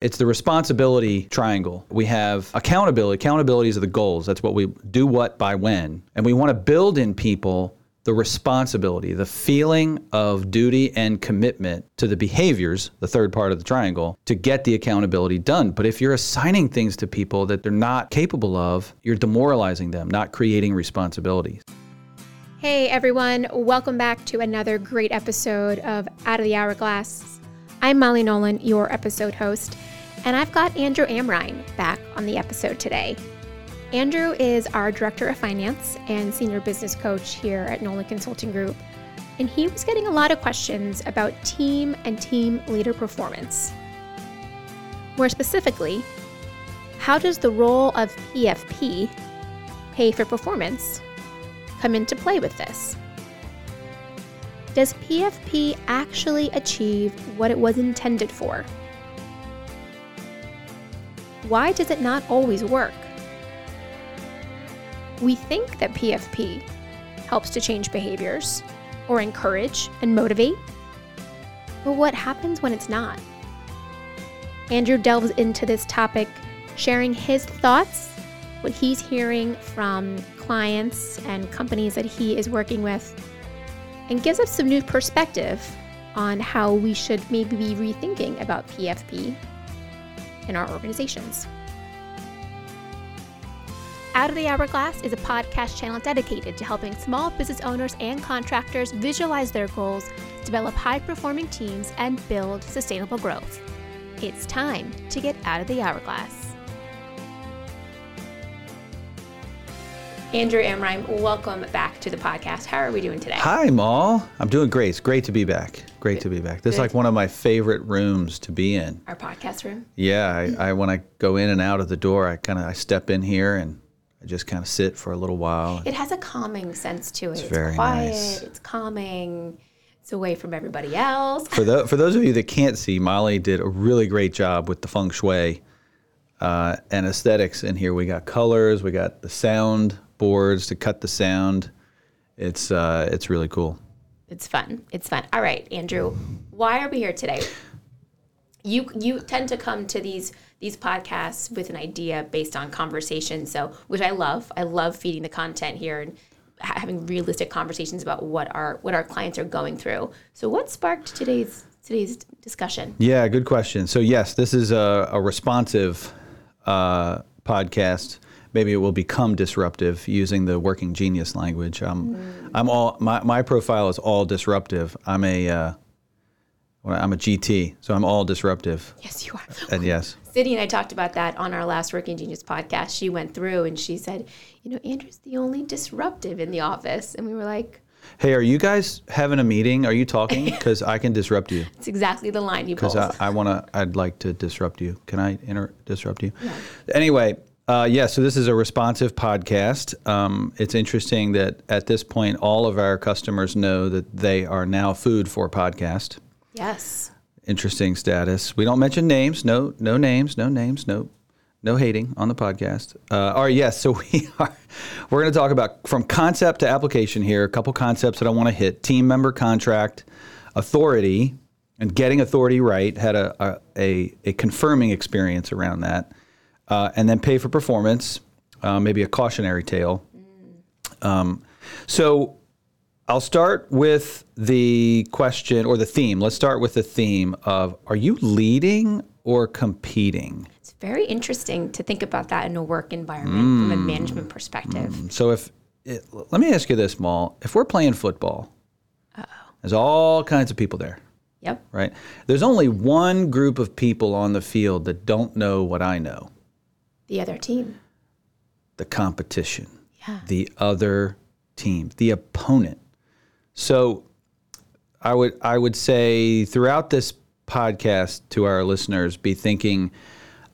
It's the responsibility triangle. We have accountability. Accountabilities are the goals. That's what we do what by when. And we want to build in people the responsibility, the feeling of duty and commitment to the behaviors, the third part of the triangle, to get the accountability done. But if you're assigning things to people that they're not capable of, you're demoralizing them, not creating responsibilities. Hey everyone, welcome back to another great episode of Out of the Hourglass. I'm Molly Nolan, your episode host, and I've got Andrew Amrhein back on the episode today. Andrew is our Director of Finance and Senior Business Coach here at Nolan Consulting Group, and he was getting a lot of questions about team and team leader performance. More specifically, how does the role of PFP, pay for performance, come into play with this? Does PFP actually achieve what it was intended for? Why does it not always work? We think that PFP helps to change behaviors or encourage and motivate, but what happens when it's not? Andrew delves into this topic, sharing his thoughts, what he's hearing from clients and companies that he is working with, and gives us some new perspective on how we should maybe be rethinking about PFP in our organizations. Out of the Hourglass is a podcast channel dedicated to helping small business owners and contractors visualize their goals, develop high performing teams, and build sustainable growth. It's time to get out of the hourglass. Andrew Amrhein, welcome back to the podcast. How are we doing today? Hi, Moll. I'm doing great. It's great to be back. Great Good. to be back. This is like one of my favorite rooms to be in. Our podcast room. Yeah, I, I when I go in and out of the door, I kind of I step in here and I just kind of sit for a little while. It has a calming sense to it. It's, very quiet, nice. it's calming, it's away from everybody else. For the, for those of you that can't see, Molly did a really great job with the feng shui uh, and aesthetics in here. We got colors, we got the sound boards to cut the sound. It's uh, it's really cool. It's fun. It's fun. All right, Andrew, why are we here today? You you tend to come to these these podcasts with an idea based on conversation, so which I love. I love feeding the content here and having realistic conversations about what our what our clients are going through. So, what sparked today's today's discussion? Yeah, good question. So yes, this is a, a responsive uh, podcast. Maybe it will become disruptive using the working genius language. Um, I'm all my, my profile is all disruptive. I'm a uh, I'm a GT, so I'm all disruptive. Yes, you are. And yes, Sydney and I talked about that on our last Working Genius podcast. She went through and she said, "You know, Andrew's the only disruptive in the office," and we were like, hey, are you guys having a meeting? Are you talking? Because I can disrupt you. "It's exactly the line you pulled." Because I, I want to. I'd like to disrupt you. Can I inter- disrupt you? Yeah. Anyway, uh, yeah. So this is a responsive podcast. Um, it's interesting that at this point, all of our customers know that they are now food for podcast. yes. Interesting status. We don't mention names. No, no names. No names. No, no hating on the podcast. Uh, all right. Yes. So we are. We're going to talk about from concept to application here. A couple concepts that I want to hit: team member contract, authority, and getting authority right. Had a a, a, a confirming experience around that, uh, and then pay for performance. Uh, maybe a cautionary tale. Um, so I'll start with the question or the theme. Let's start with the theme of Are you leading or competing? It's very interesting to think about that in a work environment from a management perspective. So, if it, let me ask you this, Moll. If we're playing football, there's all kinds of people there, Yep. right? There's only one group of people on the field that don't know what I know The other team. the competition, Yeah. the other team, the opponent. So I would I would say throughout this podcast to our listeners be thinking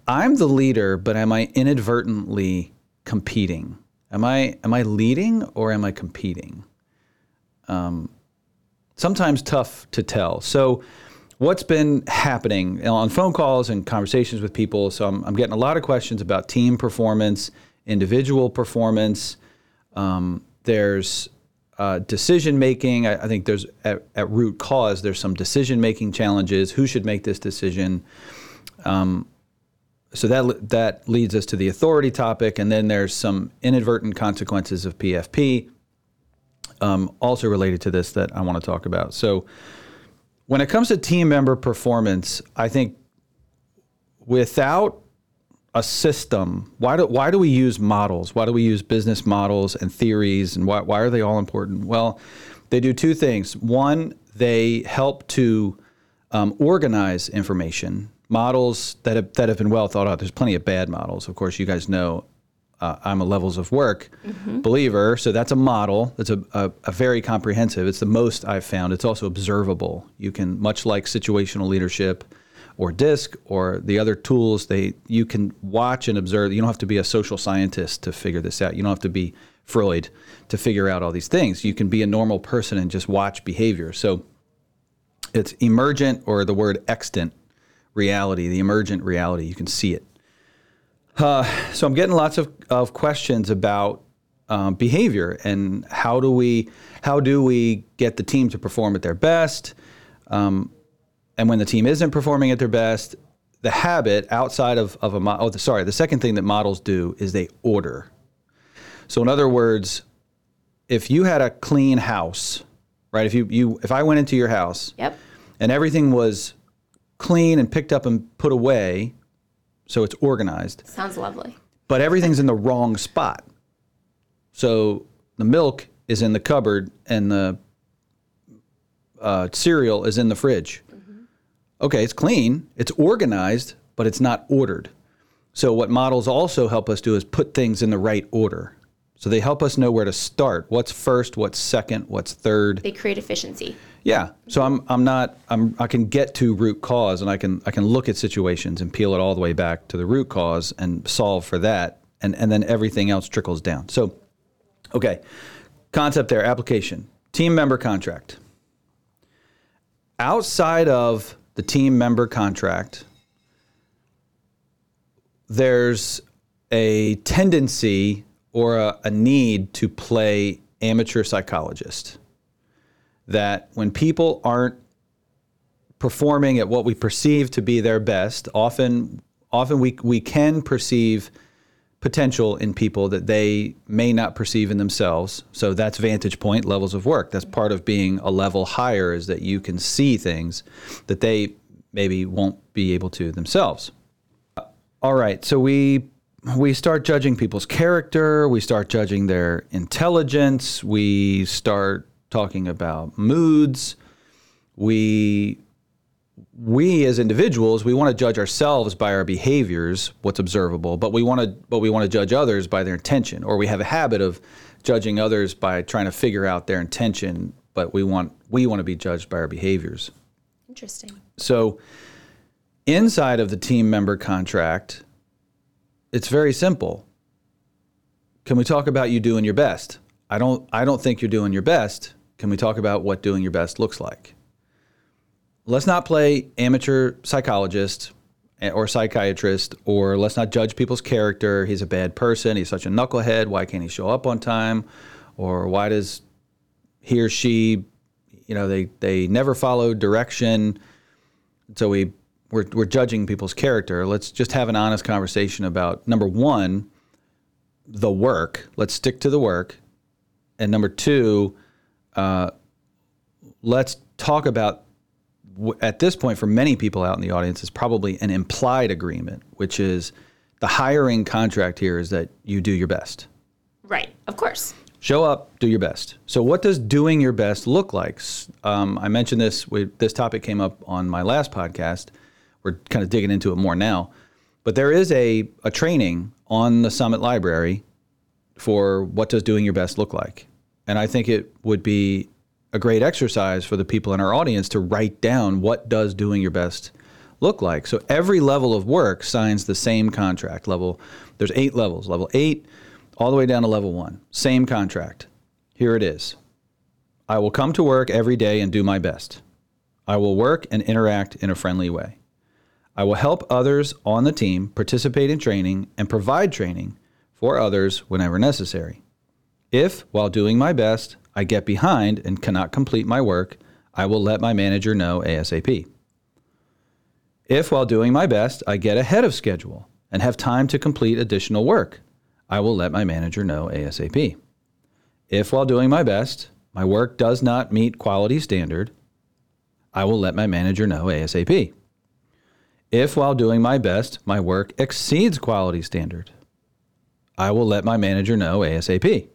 I'm the leader, but am I inadvertently competing? Am I am I leading or am I competing? Um, sometimes tough to tell. So what's been happening on phone calls and conversations with people? So I'm, I'm getting a lot of questions about team performance, individual performance. Um, there's uh, decision making. I, I think there's at, at root cause there's some decision making challenges. Who should make this decision? Um, so that that leads us to the authority topic, and then there's some inadvertent consequences of PFP, um, also related to this that I want to talk about. So, when it comes to team member performance, I think without a system, why do why do we use models? Why do we use business models and theories, and why why are they all important? Well, they do two things. One, they help to um, organize information. Models that have, that have been well thought out. There's plenty of bad models. Of course, you guys know uh, I'm a levels of work believer. So that's a model. That's a, a, a very comprehensive. It's the most I've found. It's also observable. You can, much like situational leadership or DISC or the other tools, they you can watch and observe. You don't have to be a social scientist to figure this out. You don't have to be Freud to figure out all these things. You can be a normal person and just watch behavior. So it's emergent or the word extant reality, the emergent reality. You can see it. Uh, so I'm getting lots of, of questions about um, behavior and how do we how do we get the team to perform at their best, um, and when the team isn't performing at their best, the habit outside of of a oh sorry the second thing that models do is they order. So in other words, if you had a clean house, right? If you you if I went into your house Yep. and everything was clean and picked up and put away, so it's organized Sounds lovely. but everything's in the wrong spot. So the milk is in the cupboard and the uh, cereal is in the fridge. Okay, it's clean, it's organized, but it's not ordered. So what models also help us do is put things in the right order. So they help us know where to start. What's first, what's second, what's third. They create efficiency. Yeah. So I'm I'm not I'm I can get to root cause and I can I can look at situations and peel it all the way back to the root cause and solve for that and and then everything else trickles down. So okay. Concept there, application. Team member contract. Outside of the team member contract, there's a tendency or a, a need to play amateur psychologist that when people aren't performing at what we perceive to be their best, often often we we can perceive potential in people that they may not perceive in themselves. So that's vantage point levels of work. That's part of being a level higher is that you can see things that they maybe won't be able to themselves. Uh, all right, so we we start judging people's character, we start judging their intelligence, we start talking about moods. We we as individuals, we want to judge ourselves by our behaviors, what's observable, but we want to but we want to judge others by their intention, or we have a habit of judging others by trying to figure out their intention, but we want we want to be judged by our behaviors. Interesting. So, inside of the team member contract, it's very simple. Can we talk about you doing your best? I don't I don't think you're doing your best. Can we talk about what doing your best looks like? Let's not play amateur psychologist eh, or psychiatrist or let's not judge people's character. He's a bad person, he's such a knucklehead, why can't he show up on time? Or why does he or she you know, they they never follow direction. So we we're, we're judging people's character. Let's just have an honest conversation about number one, the work. Let's stick to the work, and number two, uh, let's talk about. At this point, for many people out in the audience, is probably an implied agreement, which is the hiring contract here is that you do your best. Right. Of course. Show up, do your best. So, what does doing your best look like? Um, I mentioned this. We, this topic came up on my last podcast. We're kind of digging into it more now, but there is a a training on the Summit Library for what does doing your best look like, and I think it would be a great exercise for the people in our audience to write down what does doing your best look like. So every level of work signs the same contract level. There's eight levels. Level eight all the way down to level one. Same contract. Here it is. I will come to work every day and do my best. I will work and interact in a friendly way. I will help others on the team participate in training and provide training for others whenever necessary. If, while doing my best, I get behind and cannot complete my work, I will let my manager know ASAP. If, while doing my best, I get ahead of schedule and have time to complete additional work, I will let my manager know ASAP. If while doing my best, my work does not meet quality standard, I will let my manager know ASAP. If while doing my best, my work exceeds quality standard, I will let my manager know ASAP.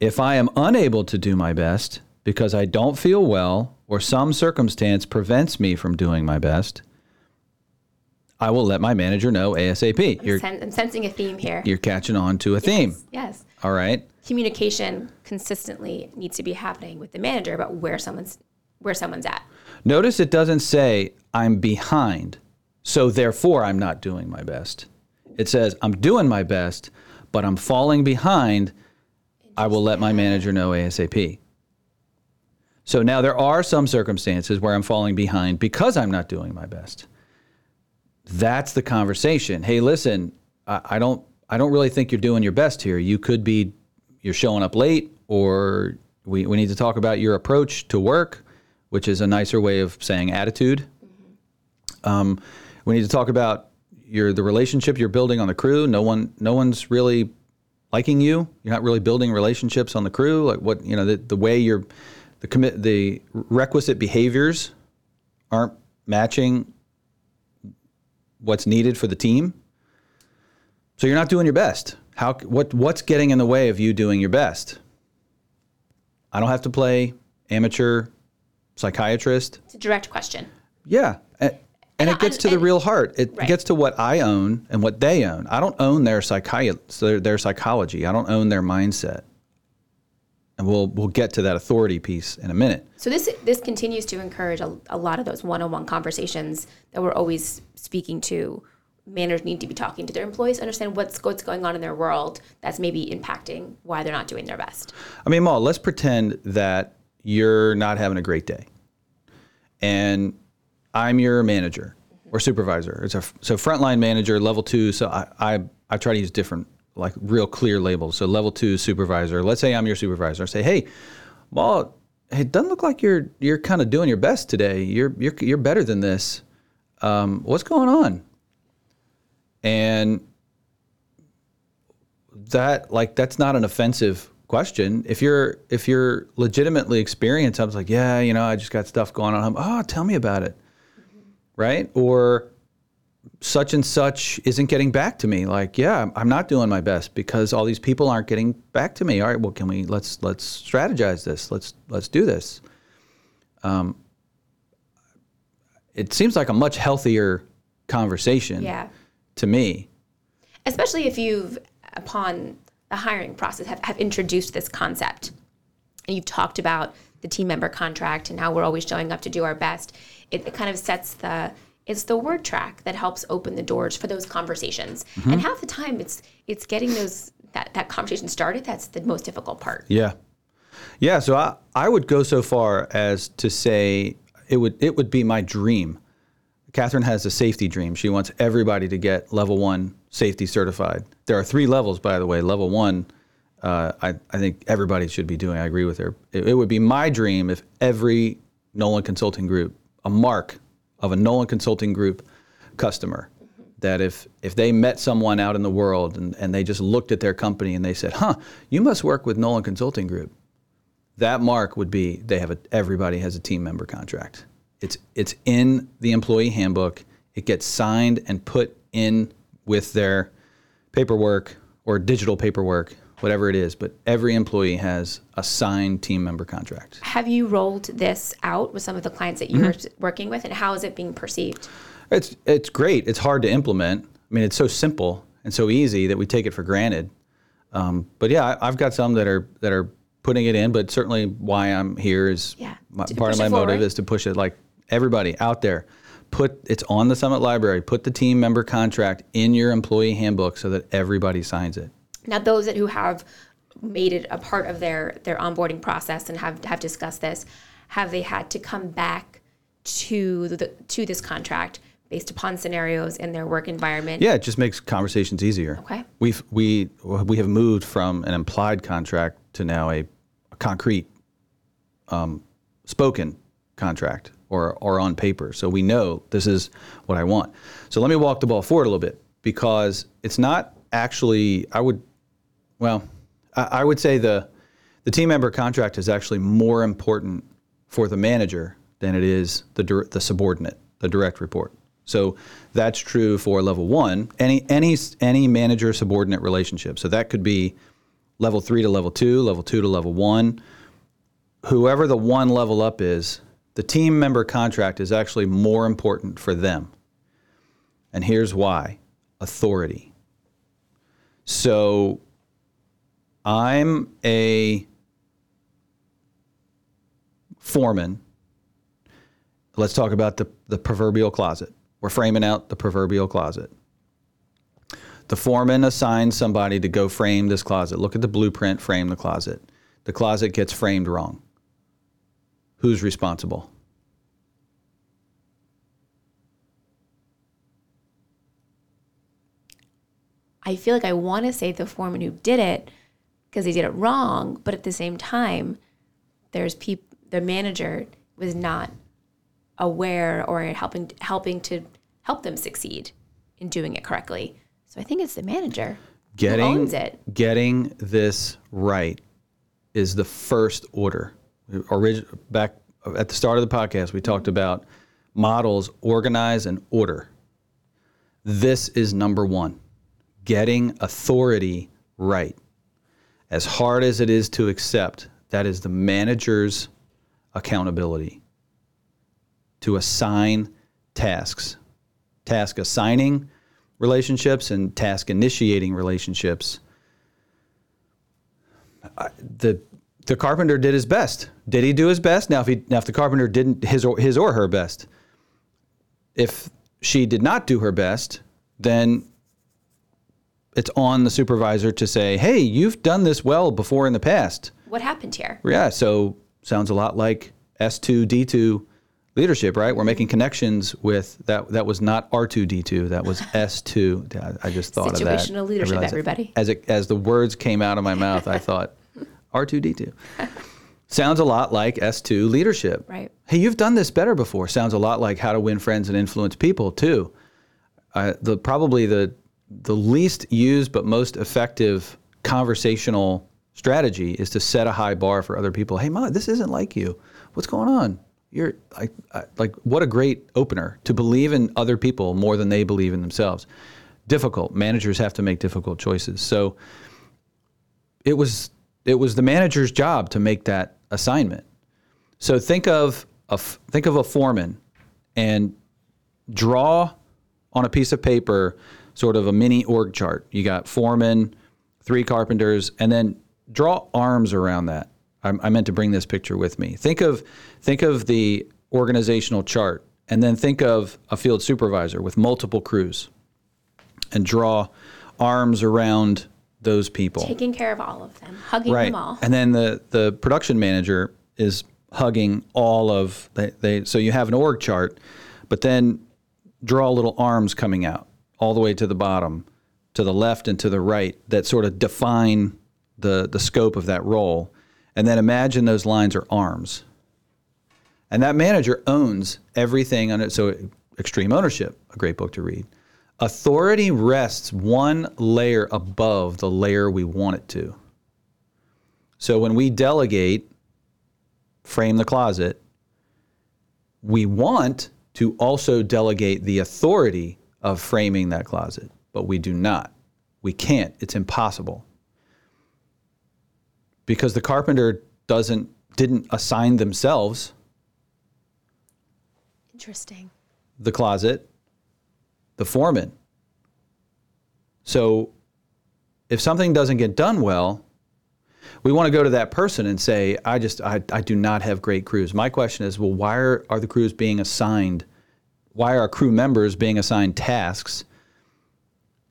If I am unable to do my best because I don't feel well or some circumstance prevents me from doing my best, I will let my manager know ASAP. I'm, sen- I'm sensing a theme here. You're catching on to a theme. Yes. All right. Communication consistently needs to be happening with the manager about where someone's where someone's at. Notice it doesn't say I'm behind, so therefore I'm not doing my best. It says I'm doing my best, but I'm falling behind. I will let my manager know ASAP. So now there are some circumstances where I'm falling behind because I'm not doing my best. That's the conversation. Hey, listen, I, I don't I don't really think you're doing your best here. You could be you're showing up late or we, we need to talk about your approach to work, which is a nicer way of saying attitude. Um, we need to talk about your the relationship you're building on the crew. No one no one's really liking you. You're not really building relationships on the crew. Like what you know the, the way you're the commit the requisite behaviors aren't matching what's needed for the team. So you're not doing your best. How what what's getting in the way of you doing your best? I don't have to play amateur psychiatrist. It's a direct question. Yeah. And, and it gets to the real heart. It Right. gets to what I own and what they own. I don't own their psychi- their, their psychology. I don't own their mindset. And we'll we'll get to that authority piece in a minute. So this this continues to encourage a, a lot of those one-on-one conversations that we're always speaking to. Managers need to be talking to their employees, understand what's what's going on in their world that's maybe impacting why they're not doing their best. I mean, Moll, let's pretend that you're not having a great day. And I'm your manager or supervisor. It's a so frontline manager, level two. So I, I I try to use different like real clear labels. So level two supervisor. Let's say I'm your supervisor. I say, hey, well, it doesn't look like you're you're kind of doing your best today. You're you're you're better than this. Um, what's going on? And that like that's not an offensive question. If you're if you're legitimately experienced, I was like, yeah, you know, I just got stuff going on. I'm, Oh, tell me about it, right? Or such and such isn't getting back to me. Like, yeah, I'm not doing my best because all these people aren't getting back to me. All right, well, can we let's let's strategize this. Let's let's do this. Um, it seems like a much healthier conversation Yeah. to me. especially if you've upon the hiring process have, have introduced this concept and you've talked about the team member contract and how we're always showing up to do our best it, it kind of sets the it's the word track that helps open the doors for those conversations and half the time it's it's getting those that, that conversation started that's the most difficult part Yeah. Yeah, so I, I would go so far as to say it would it would be my dream. Catherine has a safety dream. She wants everybody to get level one safety certified. There are three levels, by the way. Level one, uh, I, I think everybody should be doing. I agree with her. It, it would be my dream if every Nolan Consulting Group, a mark of a Nolan Consulting Group customer, that if if they met someone out in the world and, and they just looked at their company and they said, huh, you must work with Nolan Consulting Group that mark would be they have a everybody has a team member contract. It's it's in the employee handbook. It gets signed and put in with their paperwork or digital paperwork, whatever it is. But every employee has a signed team member contract. have you rolled this out with some of the clients that you're working with and how is it being perceived It's it's great. It's hard to implement. I mean, it's so simple and so easy that we take it for granted. Um, but yeah, I, I've got some that are that are putting it in. But certainly, why I'm here is Yeah, my, part of my motive is to push it. Like everybody out there, put it's on the Summit Library. Put the team member contract in your employee handbook so that everybody signs it. Now, those that who have made it a part of their their onboarding process and have have discussed this, have they had to come back to the to this contract based upon scenarios in their work environment? Yeah, it just makes conversations easier. Okay. We've we we have moved from an implied contract to now a, a concrete, um, spoken contract or or on paper. So we know this is what I want. So let me walk the ball forward a little bit. because it's not actually. I would, well, I, I would say the the team member contract is actually more important for the manager than it is the the subordinate, the direct report. So that's true for level one, any any any manager subordinate relationship. So that could be level three to level two, level two to level one. Whoever the one level up is, the team member contract is actually more important for them. And here's why authority. So I'm a foreman. Let's talk about the, the proverbial closet. We're framing out the proverbial closet. The foreman assigns somebody to go frame this closet. Look at the blueprint, frame the closet. The closet gets framed wrong. Who's responsible? I feel like I want to say the foreman who did it because they did it wrong, but at the same time, there's people. The manager was not aware or helping helping to help them succeed in doing it correctly. So I think it's the manager Getting who owns it. getting this right is the first order. Orig- back at the start of the podcast, we talked about models organize and order. This is number one getting authority right. As hard as it is to accept, that is the manager's accountability to assign tasks. Task assigning relationships and task initiating relationships. The the carpenter did his best. Did he do his best? Now if he now if the carpenter didn't his or his or her best, if she did not do her best, then it's on the supervisor to say, "Hey, you've done this well before in the past." What happened here? Yeah, so sounds a lot like S2 D2 leadership, right? We're making connections with that. That was not R2 D2. That was S2. I- I just thought of that. Situational leadership, realized that. everybody. As it, as the words came out of my mouth, I thought R2 D2. Sounds a lot like S2 leadership. Right. Hey, you've done this better before. Sounds a lot like how to win friends and influence people too. Uh, the probably the the least used but most effective conversational strategy is to set a high bar for other people. Hey, Molly, this isn't like you. What's going on? You're like, like what a great opener to believe in other people more than they believe in themselves. Difficult. Managers have to make difficult choices. So it was it was the manager's job to make that assignment. So think of a think of a foreman and draw on a piece of paper sort of a mini org chart. You got foreman, three carpenters, and then draw arms around that. I, I meant to bring this picture with me. Think of think of the organizational chart, and then think of a field supervisor with multiple crews, and draw arms around those people Taking care of all of them, hugging right. them all. And then the the production manager is hugging all of they, they so you have an org chart, but then draw little arms coming out all the way to the bottom, to the left and to the right that sort of define the the scope of that role. And then imagine those lines are arms. And that manager owns everything on it. So extreme ownership, a great book to read. Authority rests one layer above the layer we want it to. So when we delegate, frame the closet, we want to also delegate the authority of framing that closet, but we do not. We can't. It's impossible. Because the carpenter doesn't didn't assign themselves Interesting. the closet, the foreman. So if something doesn't get done well, we want to go to that person and say, I just, I, I do not have great crews. My question is, well, why are, are the crews being assigned? Why are crew members being assigned tasks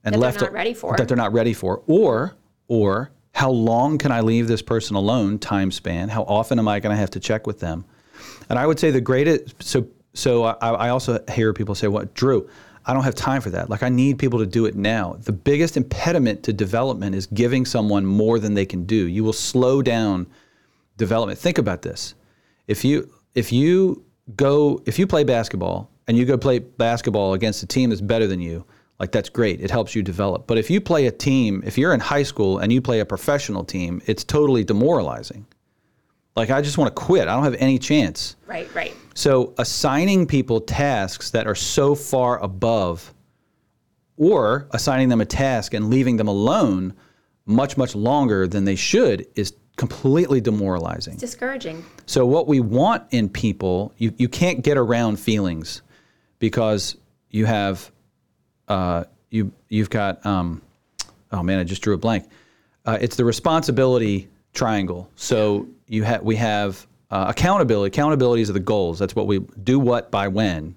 and That they're left not ready for. that they're not ready for? Or, or how long can I leave this person alone? Time span. How often am I going to have to check with them? And I would say the greatest. So, so I, I also hear people say, "What, Drew? I don't have time for that. Like I need people to do it now." The biggest impediment to development is giving someone more than they can do. You will slow down development. Think about this. If you if you go if you play basketball and you go play basketball against a team that's better than you, like that's great. It helps you develop. But if you play a team, if you're in high school and you play a professional team, it's totally demoralizing. Like I just want to quit. I don't have any chance. Right, right. So assigning people tasks that are so far above or assigning them a task and leaving them alone much much longer than they should is completely demoralizing. It's discouraging. So what we want in people, you, you can't get around feelings because you have uh, you you've got um, oh man, I just drew a blank. Uh, it's the responsibility triangle. So you have we have uh, accountability. Accountabilities are the goals. That's what we do. What by when,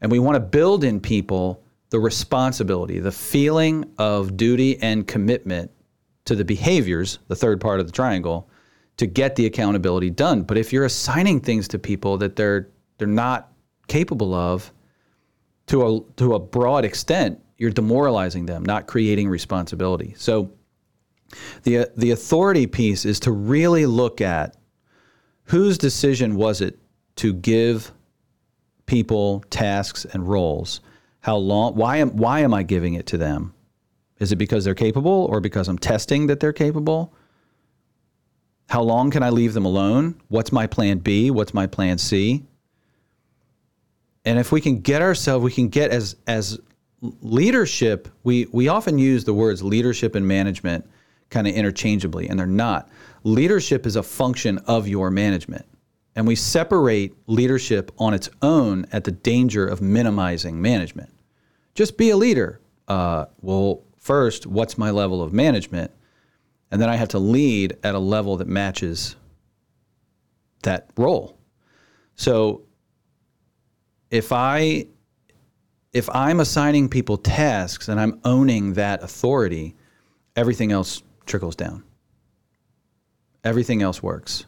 and we want to build in people the responsibility, the feeling of duty and commitment to the behaviors, the third part of the triangle, to get the accountability done. But if you're assigning things to people that they're they're not capable of to a to a broad extent, you're demoralizing them, not creating responsibility. So the the authority piece is to really look at whose decision was it to give people tasks and roles? How long why am why am I giving it to them? Is it because they're capable or because I'm testing that they're capable? How long can I leave them alone? What's my plan B? What's my plan C? And if we can get ourselves, we can get as as leadership, we we often use the words leadership and management kind of interchangeably, and they're not. Leadership is a function of your management. And we separate leadership on its own at the danger of minimizing management. Just be a leader. Uh, well, first, what's my level of management? And then I have to lead at a level that matches that role. So if I if I'm assigning people tasks and I'm owning that authority, everything else trickles down. Everything else works.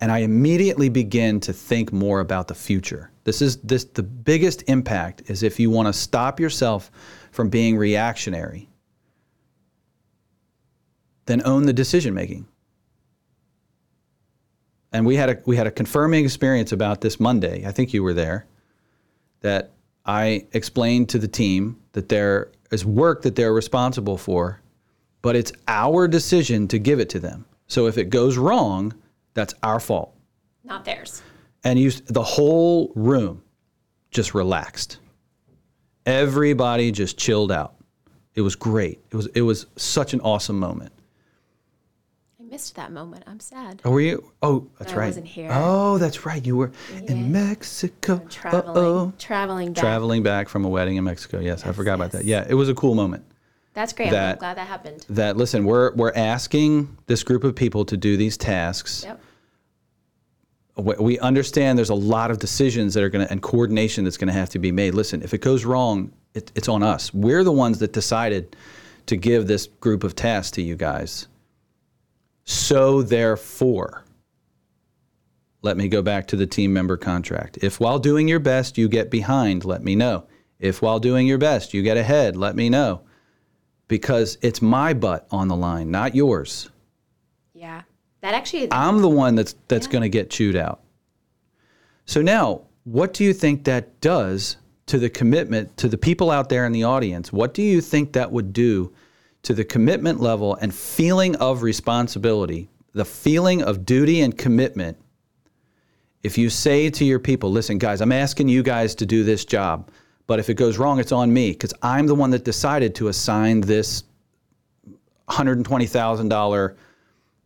And I immediately begin to think more about the future. This is this the biggest impact is if you want to stop yourself from being reactionary, then own the decision making. And we had a we had a confirming experience about this Monday. I think you were there. That I explained to the team that there is work that they're responsible for but it's our decision to give it to them. So if it goes wrong, that's our fault. Not theirs. And you, the whole room just relaxed. Everybody just chilled out. It was great. It was it was such an awesome moment. Missed that moment. I'm sad. Oh, were you? Oh, that's I right. I wasn't here. Oh, that's right. You were in Mexico. Traveling, Uh-oh. traveling back. Traveling back from a wedding in Mexico. Yes, I forgot about that. Yeah, it was a cool moment. That's great. That- I'm glad that happened. That listen, we're we're asking this group of people to do these tasks. Yep. we we understand there's a lot of decisions that are going to and coordination that's going to have to be made. Listen, if it goes wrong, it, it's on us. We're the ones that decided to give this group of tasks to you guys. So therefore, let me go back to the team member contract. If while doing your best you get behind, let me know. If while doing your best you get ahead, let me know. Because it's my butt on the line, not yours. Yeah. That actually. I'm the one that's that's going to get chewed out. So now, what do you think that does to the commitment to the people out there in the audience? What do you think that would do to the commitment level and feeling of responsibility, the feeling of duty and commitment? If you say to your people, "Listen, guys, I'm asking you guys to do this job, but if it goes wrong, it's on me because I'm the one that decided to assign this $120,000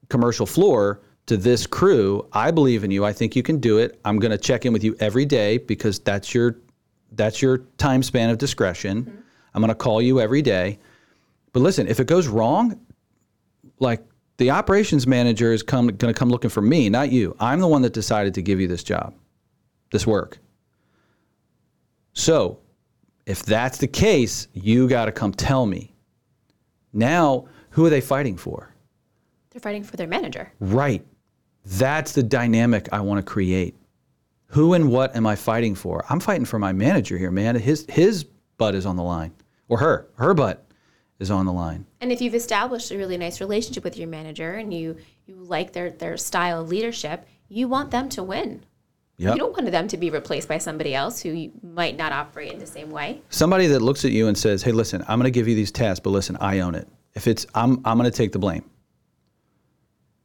commercial floor to this crew. I believe in you. I think you can do it. I'm going to check in with you every day because that's your that's your time span of discretion. Mm-hmm. I'm going to call you every day. But listen, if it goes wrong, like the operations manager is come going to come looking for me, not you. I'm the one that decided to give you this job, this work. So, if that's the case, you got to come tell me. Now, who are they fighting for? They're fighting for their manager. Right. That's the dynamic I want to create. Who and what am I fighting for? I'm fighting for my manager here, man. His his butt is on the line. Or her. Her butt is on the line. And if you've established a really nice relationship with your manager and you you like their their style of leadership, you want them to win. Yep. You don't want them to be replaced by somebody else who might not operate in the same way. Somebody that looks at you and says, "Hey, listen, I'm going to give you these tasks, but listen, I own it. If it's I'm I'm going to take the blame."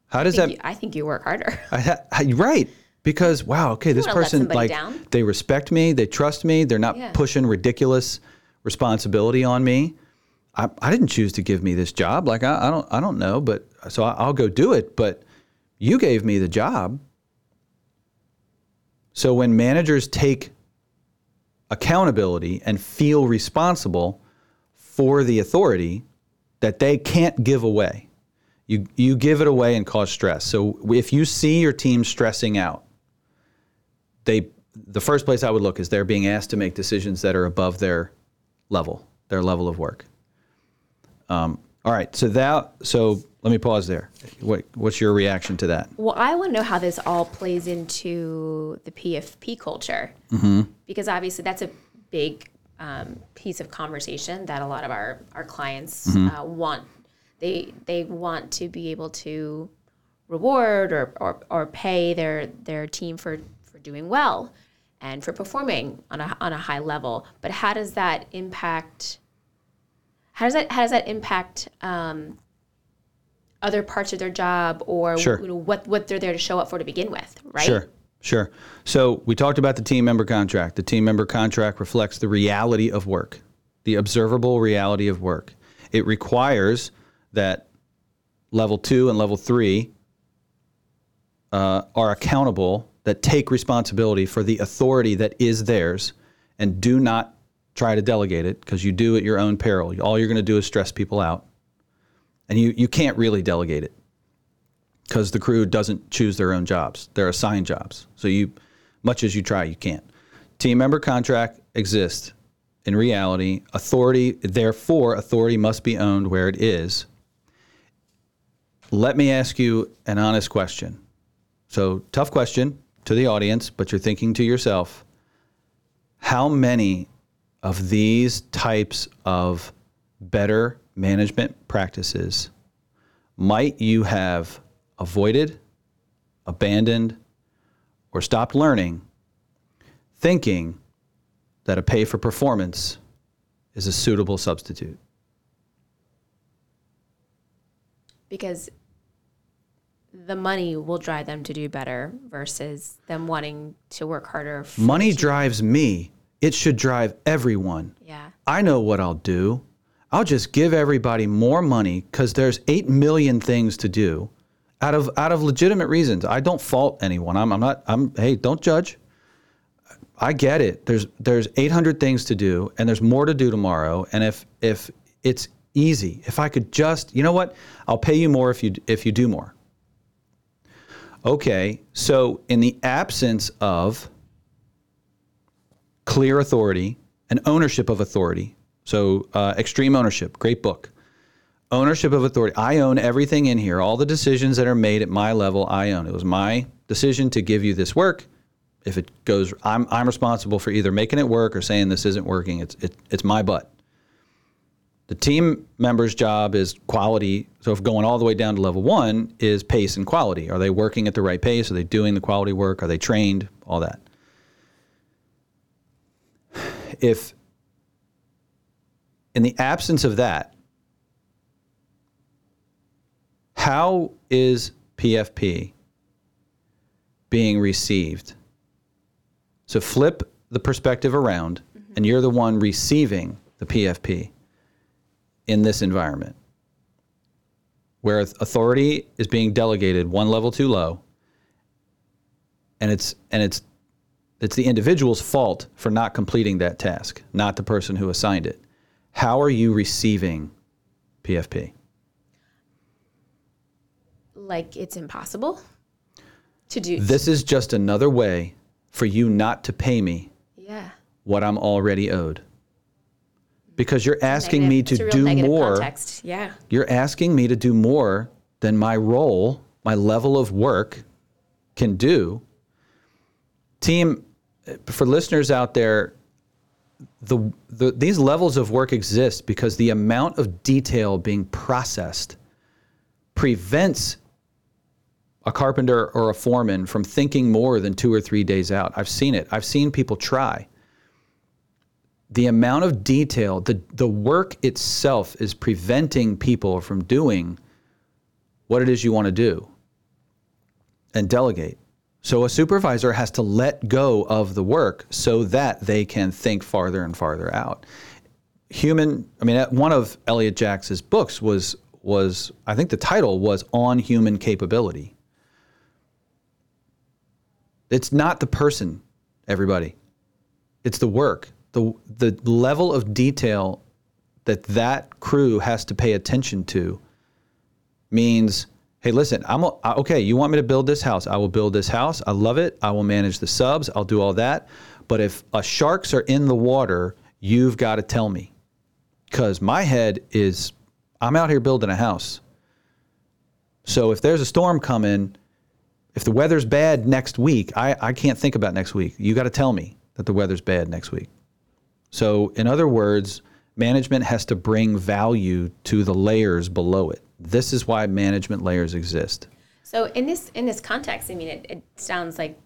How does I that you, I think you work harder. I ha- I- right because wow okay this person like down. they respect me they trust me they're not Yeah. pushing ridiculous responsibility on me I, I didn't choose to give me this job like I, I don't I don't know but so I, I'll go do it but you gave me the job so when managers take accountability and feel responsible for the authority that they can't give away you you give it away and cause stress. So if you see your team stressing out, they the first place I would look is they're being asked to make decisions that are above their level, their level of work. Um, all right, so that so let me pause there. What, what's your reaction to that? Well, I want to know how this all plays into the PFP culture, because obviously that's a big um, piece of conversation that a lot of our our clients uh, want. They they want to be able to reward or, or, or pay their their team for, for doing well and for performing on a on a high level. But how does that impact? How does that how does that impact um, other parts of their job or Sure. you know, what what they're there to show up for to begin with, right? Sure, sure. So we talked about the team member contract. The team member contract reflects the reality of work, the observable reality of work. It requires that level two and level three uh, are accountable, that take responsibility for the authority that is theirs, and do not try to delegate it because you do at your own peril. All you're going to do is stress people out, and you, you can't really delegate it because the crew doesn't choose their own jobs. They're assigned jobs. So you, much as you try, you can't. Team member contract exists. In reality, authority, therefore, authority must be owned where it is. Let me ask you an honest question. So, tough question to the audience, but you're thinking to yourself, how many of these types of better management practices might you have avoided, abandoned, or stopped learning, thinking that a pay for performance is a suitable substitute? Because the money will drive them to do better versus them wanting to work harder. Money drives me, it should drive everyone. yeah. I know what I'll do. I'll just give everybody more money because there's 8 million things to do out of out of legitimate reasons. I don't fault anyone. I'm, I'm not I'm hey, don't judge. I get it. There's there's 800 things to do and there's more to do tomorrow and if if it's easy, if I could just, you know what? I'll pay you more if you if you do more. Okay, so in the absence of clear authority and ownership of authority. So, uh, Extreme Ownership, great book. Ownership of authority. I own everything in here. All the decisions that are made at my level, I own. It was my decision to give you this work. If it goes, I'm, I'm responsible for either making it work or saying this isn't working. It's, it, it's my butt. The team member's job is quality. So, if going all the way down to level one is pace and quality. Are they working at the right pace? Are they doing the quality work? Are they trained? All that. If, in the absence of that, how is PFP being received? So, flip the perspective around, mm-hmm. and you're the one receiving the PFP in this environment where authority is being delegated one level too low and it's and it's it's the individual's fault for not completing that task not the person who assigned it how are you receiving pfp Like it's impossible to do. this is just another way for you not to pay me yeah. what i'm already owed because you're asking me to it's a real do more Context. Yeah. You're asking me to do more than my role, my level of work can do. Team, for listeners out there, the, the these levels of work exist because the amount of detail being processed prevents a carpenter or a foreman from thinking more than two or three days out. I've seen it. I've seen people try. The amount of detail, the, the work itself is preventing people from doing what it is you want to do and delegate. So a supervisor has to let go of the work so that they can think farther and farther out. Human, I mean, one of Elliott Jaques's books was was I think the title was on human capability. It's not the person, everybody. It's the work. The the level of detail that that crew has to pay attention to means hey listen i'm okay you want me to build this house? I will build this house. I love it. I will manage the subs. I'll do all that. But if uh, sharks are in the water you've got to tell me. Because my head is i'm out here building a house. So if there's a storm coming if the weather's bad next week i, I can't think about next week. You got to tell me that the weather's bad next week. So in other words management has to bring value to the layers below it this is why management layers exist. So in this in this context, I mean, it, it sounds like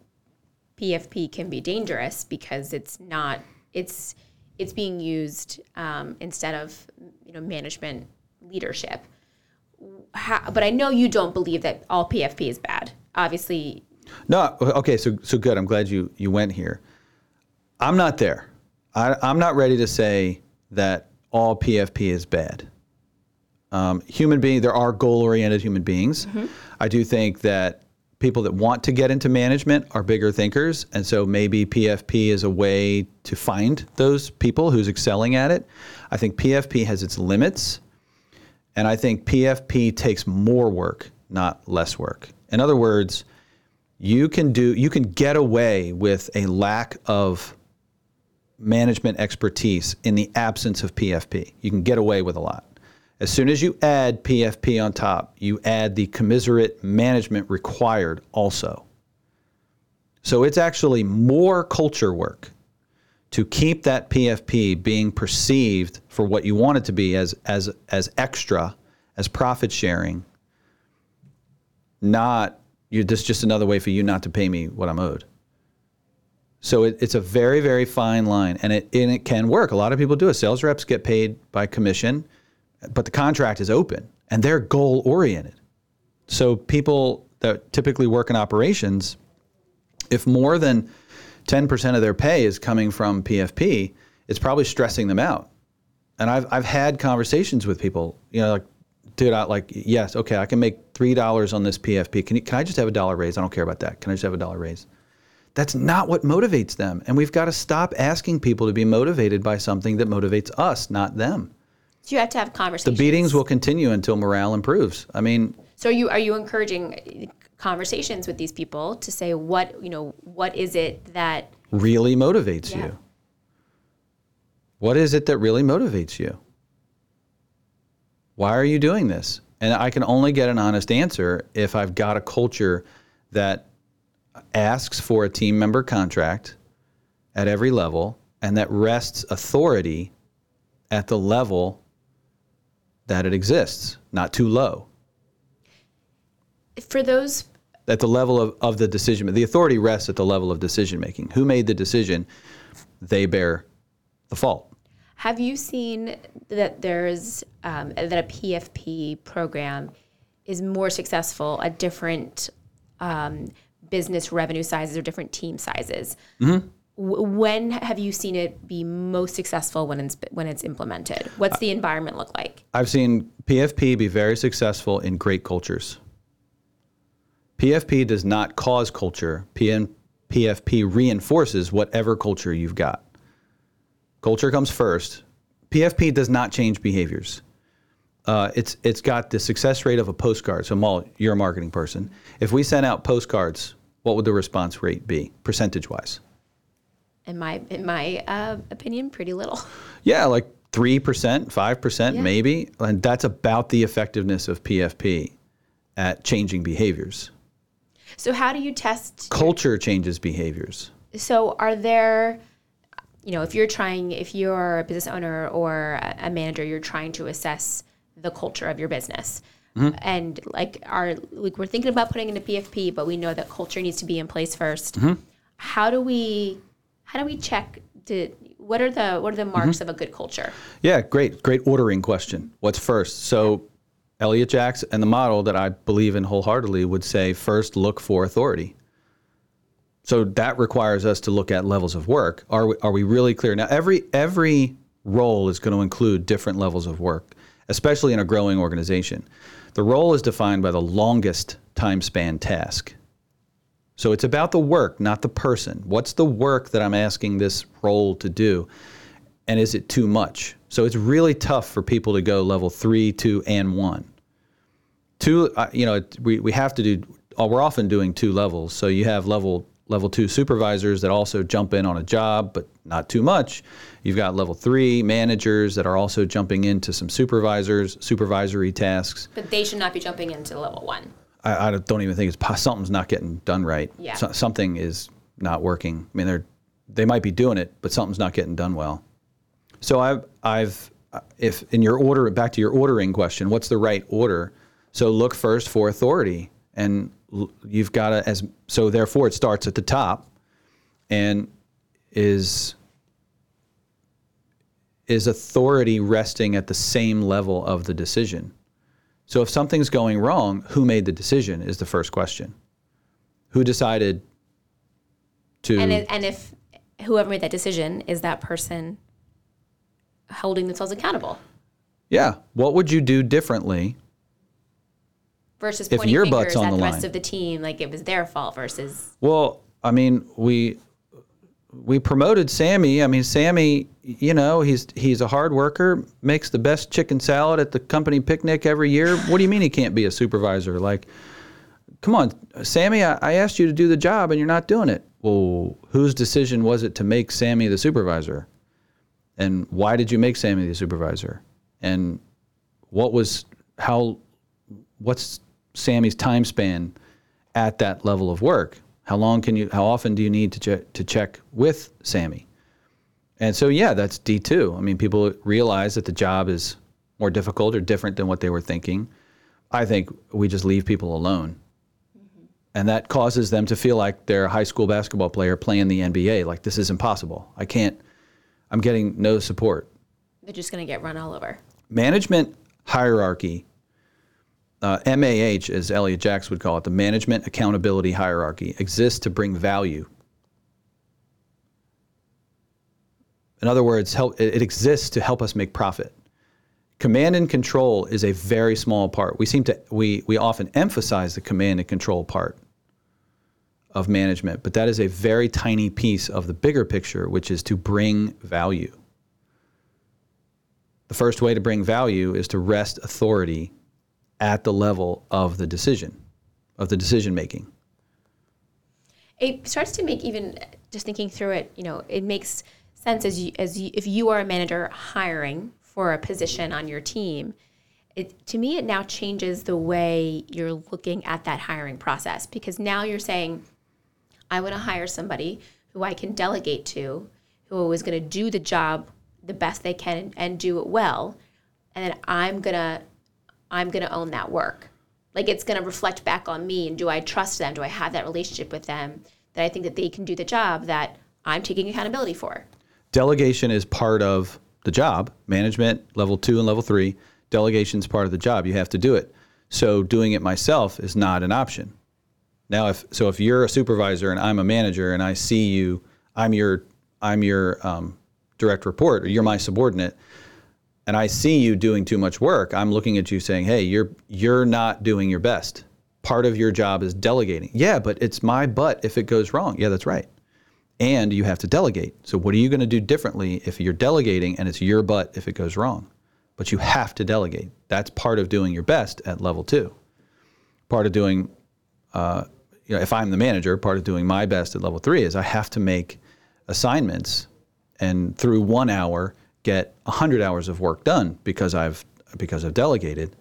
PFP can be dangerous because it's not it's it's being used um, instead of you know management leadership. How, but I know you don't believe that all PFP is bad. Obviously. No. Okay. So so good. I'm glad you you went here. I'm not there. I, I'm not ready to say that all PFP is bad um, human being. There are goal-oriented human beings. Mm-hmm. I do think that people that want to get into management are bigger thinkers, and so maybe PFP is a way to find those people who's excelling at it. I think PFP has its limits, and I think PFP takes more work, not less work. In other words, you can do you can get away with a lack of management expertise in the absence of PFP. You can get away with a lot. As soon as you add PFP on top, you add the commiserate management required also. So it's actually more culture work to keep that PFP being perceived for what you want it to be as as as extra, as profit sharing. Not you this just another way for you not to pay me what I'm owed. So it, it's a very very fine line, and it and it can work. A lot of people do it. Sales reps get paid by commission but the contract is open and they're goal oriented. So people that typically work in operations, if more than 10% of their pay is coming from PFP, it's probably stressing them out. And I've, I've had conversations with people, you know, like, dude, I like, yes, okay, I can make $3 on this PFP. Can, you, can I just have a dollar raise? I don't care about that. Can I just have a dollar raise? That's not what motivates them. And we've got to stop asking people to be motivated by something that motivates us, not them. So you have to have conversations. The beatings will continue until morale improves. I mean, so are you are you encouraging uh, conversations with these people to say what you know what is it that really motivates yeah. you? What is it that really motivates you? Why are you doing this? And I can only get an honest answer if I've got a culture that asks for a team member contract at every level and that rests authority at the level that it exists, not too low. For those at the level of, of the decision, the authority rests at the level of decision making. Who made the decision? They bear the fault. Have you seen that there's um, that a PFP program is more successful at different um, business revenue sizes or different team sizes? Mm-hmm when have you seen it be most successful when it's when it's implemented? What's the environment look like? I've seen PFP be very successful in great cultures. PFP does not cause culture. PN, PFP reinforces whatever culture you've got. Culture comes first. PFP does not change behaviors. Uh, it's it's got the success rate of a postcard. So, Moll, you're a marketing person. If we sent out postcards, what would the response rate be, percentage wise? In my in my uh, opinion, pretty little. Yeah, like three percent, five percent, maybe, and that's about the effectiveness of PFP at changing behaviors. So, how do you test? Culture changes behaviors. So, are there, you know, if you're trying, if you're a business owner or a manager, you're trying to assess the culture of your business. Mm-hmm. And like our like we're thinking about putting in a PFP, but we know that culture needs to be in place 1st Mm-hmm. How do we how do we check to what are the what are the marks Mm-hmm. of a good culture? Yeah, great, great ordering question. What's first? So, Elliott Jaques and the model that I believe in wholeheartedly would say first look for authority. So that requires us to look at levels of work. Are we, are we really clear? Now, every every role is going to include different levels of work, especially in a growing organization. The role is defined by the longest time span task. So it's about the work, not the person. What's the work that I'm asking this role to do? And is it too much? So it's really tough for people to go level three, two, and one. Two, you know, we, we have to do, uh, we're often doing two levels. So you have level level two supervisors that also jump in on a job, but not too much. You've got level three managers that are also jumping into some supervisors, supervisory tasks. But they should not be jumping into level one. I, I don't even think it's something's not getting done right. Yeah. So, something is not working. I mean, they're they might be doing it, but something's not getting done well. So I've I've uh, if in your order back to your ordering question, what's the right order? So look first for authority, and you've got to as so therefore it starts at the top, and is is authority resting at the same level of the decision? So if something's going wrong, who made the decision is the first question. Who decided to And it, and if whoever made that decision is that person holding themselves accountable Yeah, what would you do differently? versus If pointing your fingers butt's on at the the rest line. of the team like it was their fault versus Well, I mean, we we promoted Sammy. I mean, Sammy, you know, he's he's a hard worker, makes the best chicken salad at the company picnic every year. What do you mean he can't be a supervisor? Like, come on, Sammy, I, I asked you to do the job and you're not doing it. Well, whose decision was it to make Sammy the supervisor? And why did you make Sammy the supervisor? And what was how what's Sammy's time span at that level of work? How long can you? How often do you need to check to check with Sammy? And so, yeah, that's D two. I mean, people realize that the job is more difficult or different than what they were thinking. I think we just leave people alone, mm-hmm. and that causes them to feel like they're a high school basketball player playing the NBA. Like this is impossible. I can't. I'm getting no support they're just going to get run all over. management hierarchy, uh, MAH, as Elliott Jaques would call it, the management accountability hierarchy, exists to bring value. In other words, help, it, exists to help us make profit. Command and control is a very small part. We seem to we we often emphasize the command and control part of management, but that is a very tiny piece of the bigger picture, which is to bring value. The first way to bring value is to rest authority at the level of the decision, of the decision making. it starts to make even just thinking through it you know it makes sense as you as you, if you are a manager hiring for a position on your team it to me it now changes the way you're looking at that hiring process because now you're saying i want to hire somebody who i can delegate to who is going to do the job the best they can and do it well and then i'm going to i'm going to own that work like it's going to reflect back on me and do i trust them do i have that relationship with them that i think that they can do the job that i'm taking accountability for Delegation is part of the job. Management, level two and level three, delegation is part of the job. You have to do it. So doing it myself is not an option. Now, if so, if you're a supervisor and I'm a manager and I see you, I'm your I'm your um, direct report or you're my subordinate, and I see you doing too much work, I'm looking at you saying, "Hey, you're you're not doing your best. Part of your job is delegating." Yeah, but it's my butt if it goes wrong. Yeah, that's right. And you have to delegate. So what are you going to do differently if you're delegating and it's your butt if it goes wrong? But you have to delegate. That's part of doing your best at level two. Part of doing, uh, you know, if I'm the manager, part of doing my best at level three is I have to make assignments and through one hour get 100 hours of work done because I've because I've delegated.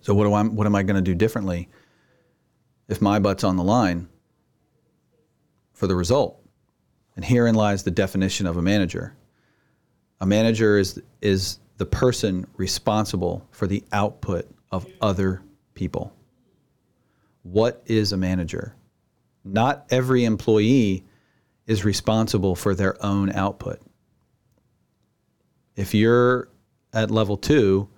So what do I what am I going to do differently if my butt's on the line for the result? And herein lies the definition of a manager. A manager is is the person responsible for the output of other people. What is a manager? Not every employee is responsible for their own output. If you're at level two,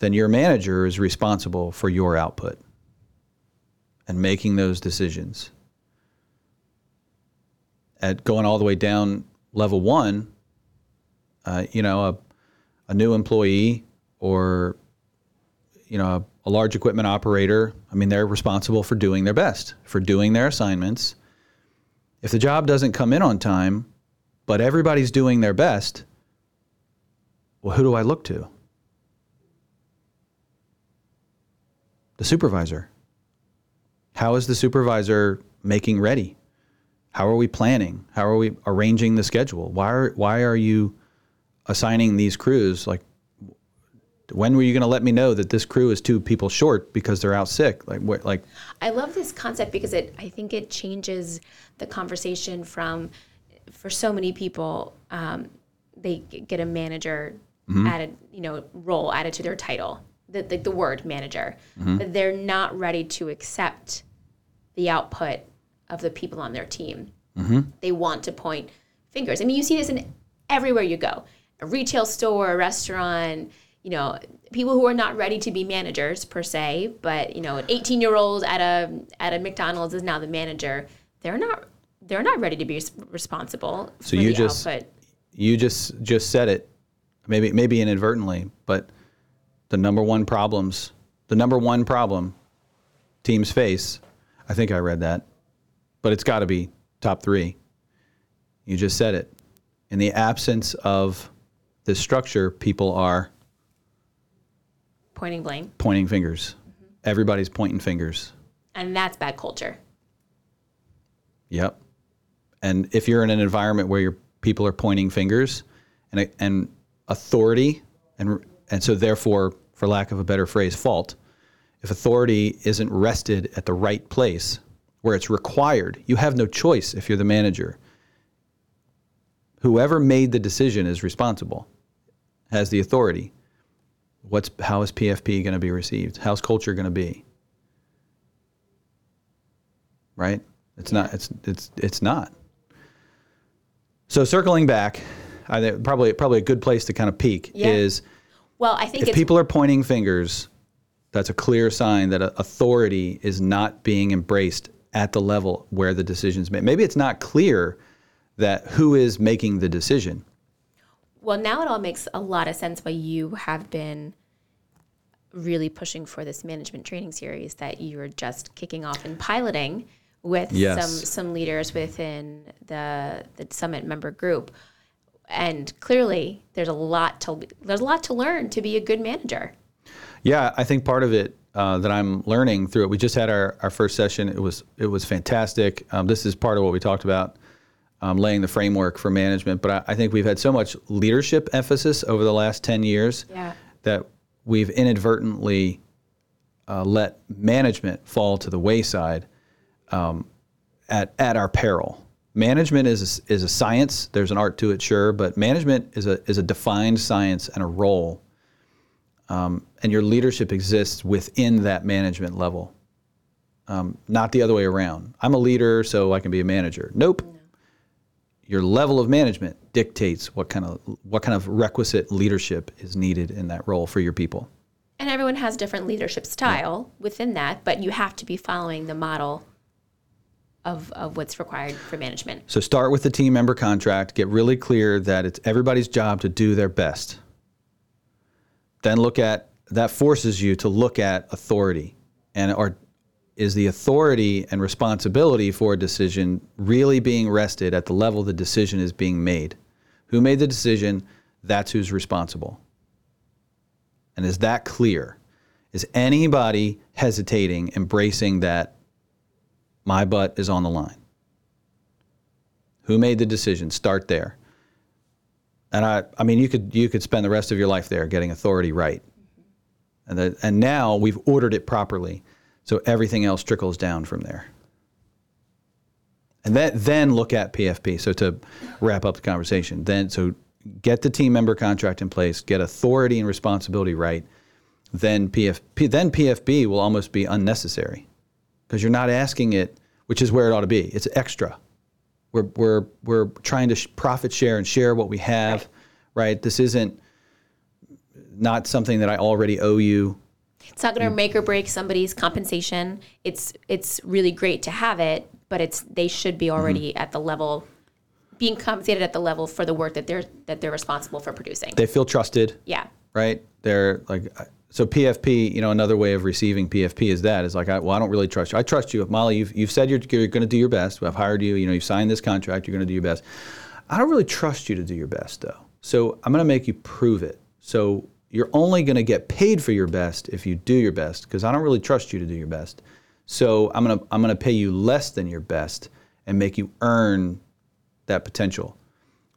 then your manager is responsible for your output and making those decisions. At going all the way down level one, uh, you know, a, a new employee or, you know, a, a large equipment operator, I mean, they're responsible for doing their best, for doing their assignments. If the job doesn't come in on time, but everybody's doing their best, well, who do I look to? The supervisor. How is the supervisor making ready? How are we planning? How are we arranging the schedule? Why are why are you assigning these crews? Like, when were you going to let me know that this crew is two people short because they're out sick? Like, what? Like, I love this concept because it. I think it changes the conversation from, for so many people, um, they get a manager Mm-hmm. added, you know, role added to their title, the the, the word manager, mm-hmm. but they're not ready to accept the output of the people on their team. Mm-hmm. They want to point fingers. I mean, you see this in everywhere you go a retail store, a restaurant, you know, people who are not ready to be managers per se, but you know, an 18 year old at a at a McDonald's is now the manager. They're not they're not ready to be responsible So for you the just- output. you just just said it, maybe maybe inadvertently, but the number one problems, the number one problem teams face, I think I read that, but it's got to be top three. You just said it. In the absence of this structure, people are pointing blame, pointing fingers. Mm-hmm. Everybody's pointing fingers. and that's bad culture. Yep. And if you're in an environment where your people are pointing fingers and and authority and and so therefore for lack of a better phrase fault. If authority isn't rested at the right place where it's required you have no choice if you're the manager. Whoever made the decision is responsible has the authority. What's how is PFP going to be received? How's culture going to be? Right? It's not it's it's it's not. So circling back I think probably probably a good place to kind of peek Yeah. is Well, I think if people are pointing fingers, that's a clear sign that authority is not being embraced at the level where the decision's made. Maybe it's not clear that who is making the decision. Well, now it all makes a lot of sense why you have been really pushing for this management training series that you are just kicking off and piloting with Yes. some some leaders within the the summit member group. And clearly, there's a lot to there's a lot to learn to be a good manager. Yeah, I think part of it uh, that I'm learning through it. We just had our, our first session. It was it was fantastic. Um, this is part of what we talked about, um, laying the framework for management. But I, I think we've had so much leadership emphasis over the last ten years Yeah. that we've inadvertently uh, let management fall to the wayside um, at at our peril. Management is a, is a science. There's an art to it, sure, but management is a is a defined science and a role and your leadership exists within that management level, um, not the other way around. I'm a leader, so I can be a manager. Nope. Your level of management dictates what kind of what kind of requisite leadership is needed in that role for your people. And everyone has different leadership style within that, but you have to be following the model of, of what's required for management. So start with the team member contract. Get really clear that it's everybody's job to do their best. Then look at that forces you to look at authority and or is the authority and responsibility for a decision really being rested at the level the decision is being made? Who made the decision? That's who's responsible. And is that clear? Is anybody hesitating, embracing that my butt is on the line? Who made the decision? Start there. And I, I mean, you could you could spend the rest of your life there getting authority right. And the, and now we've ordered it properly, so everything else trickles down from there. And that, then look at PFP. So to wrap up the conversation, then so get the team member contract in place, get authority and responsibility right, then PFP then PFB will almost be unnecessary because you're not asking it, which is where it ought to be. It's extra. We're we're we're trying to sh- profit share and share what we have, right? This isn't not something that I already owe you. It's not going to make or break somebody's compensation. It's it's really great to have it, but it's they should be already Mm-hmm. at the level being compensated at the level for the work that they're that they're responsible for producing. They feel trusted. yeah. right? They're like, so PFP, you know, another way of receiving PFP is that is like, I, well, I don't really trust you. I trust you, Molly. You've, you've said you're, you're going to do your best. I've hired you. You know, you've signed this contract. You're going to do your best. I don't really trust you to do your best, though. So I'm going to make you prove it. So you're only going to get paid for your best if you do your best, because I don't really trust you to do your best. So I'm going to I'm going to pay you less than your best and make you earn that potential,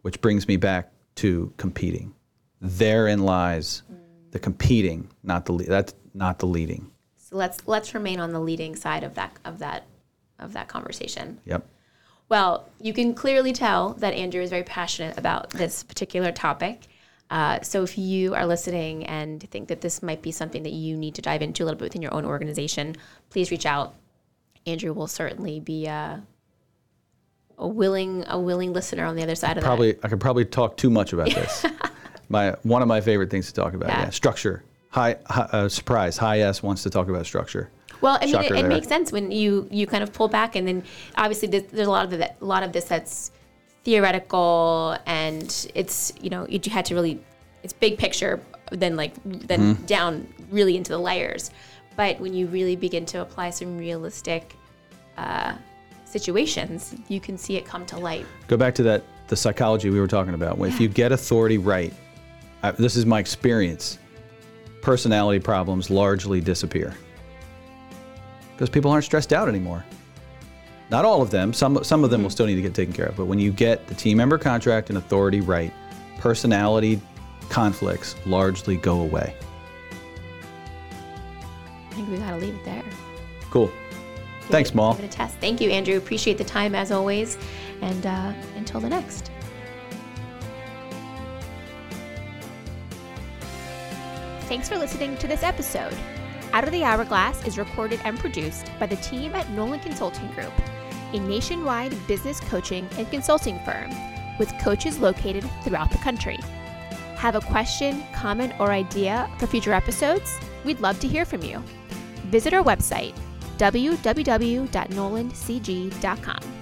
which brings me back to competing. Therein lies the competing, not the le- that's not the leading. So let's let's remain on the leading side of that of that of that conversation. Yep. Well, you can clearly tell that Andrew is very passionate about this particular topic. Uh, so if you are listening and think that this might be something that you need to dive into a little bit within your own organization, please reach out. Andrew will certainly be uh, a willing a willing listener on the other side of that. Probably I could probably talk too much about this. my one of my favorite things to talk about. Yeah. Yeah. Structure. High, high uh, surprise. High S wants to talk about structure. Well, I mean, it, Shocker it there. makes sense when you you kind of pull back, and then obviously there's, there's a lot of that, a lot of this that's theoretical, and it's you know you had to really it's big picture, then like then Mm-hmm. down really into the layers. But when you really begin to apply some realistic uh, situations, you can see it come to light. Go back to that the psychology we were talking about. If you get authority right, I, this is my experience. Personality problems largely disappear because people aren't stressed out anymore. Not all of them. Some some of them will still need to get taken care of. But when you get the team member contract and authority right, personality conflicts largely go away. I think we gotta leave it there. Cool. Thanks, Give it- Moll. Give it a test. Thank you, Andrew. Appreciate the time as always, and uh, until the next. Thanks for listening to this episode. Out of the Hourglass is recorded and produced by the team at Nolan Consulting Group, a nationwide business coaching and consulting firm with coaches located throughout the country. Have a question, comment, or idea for future episodes? We'd love to hear from you. Visit our website, www.nolancg.com.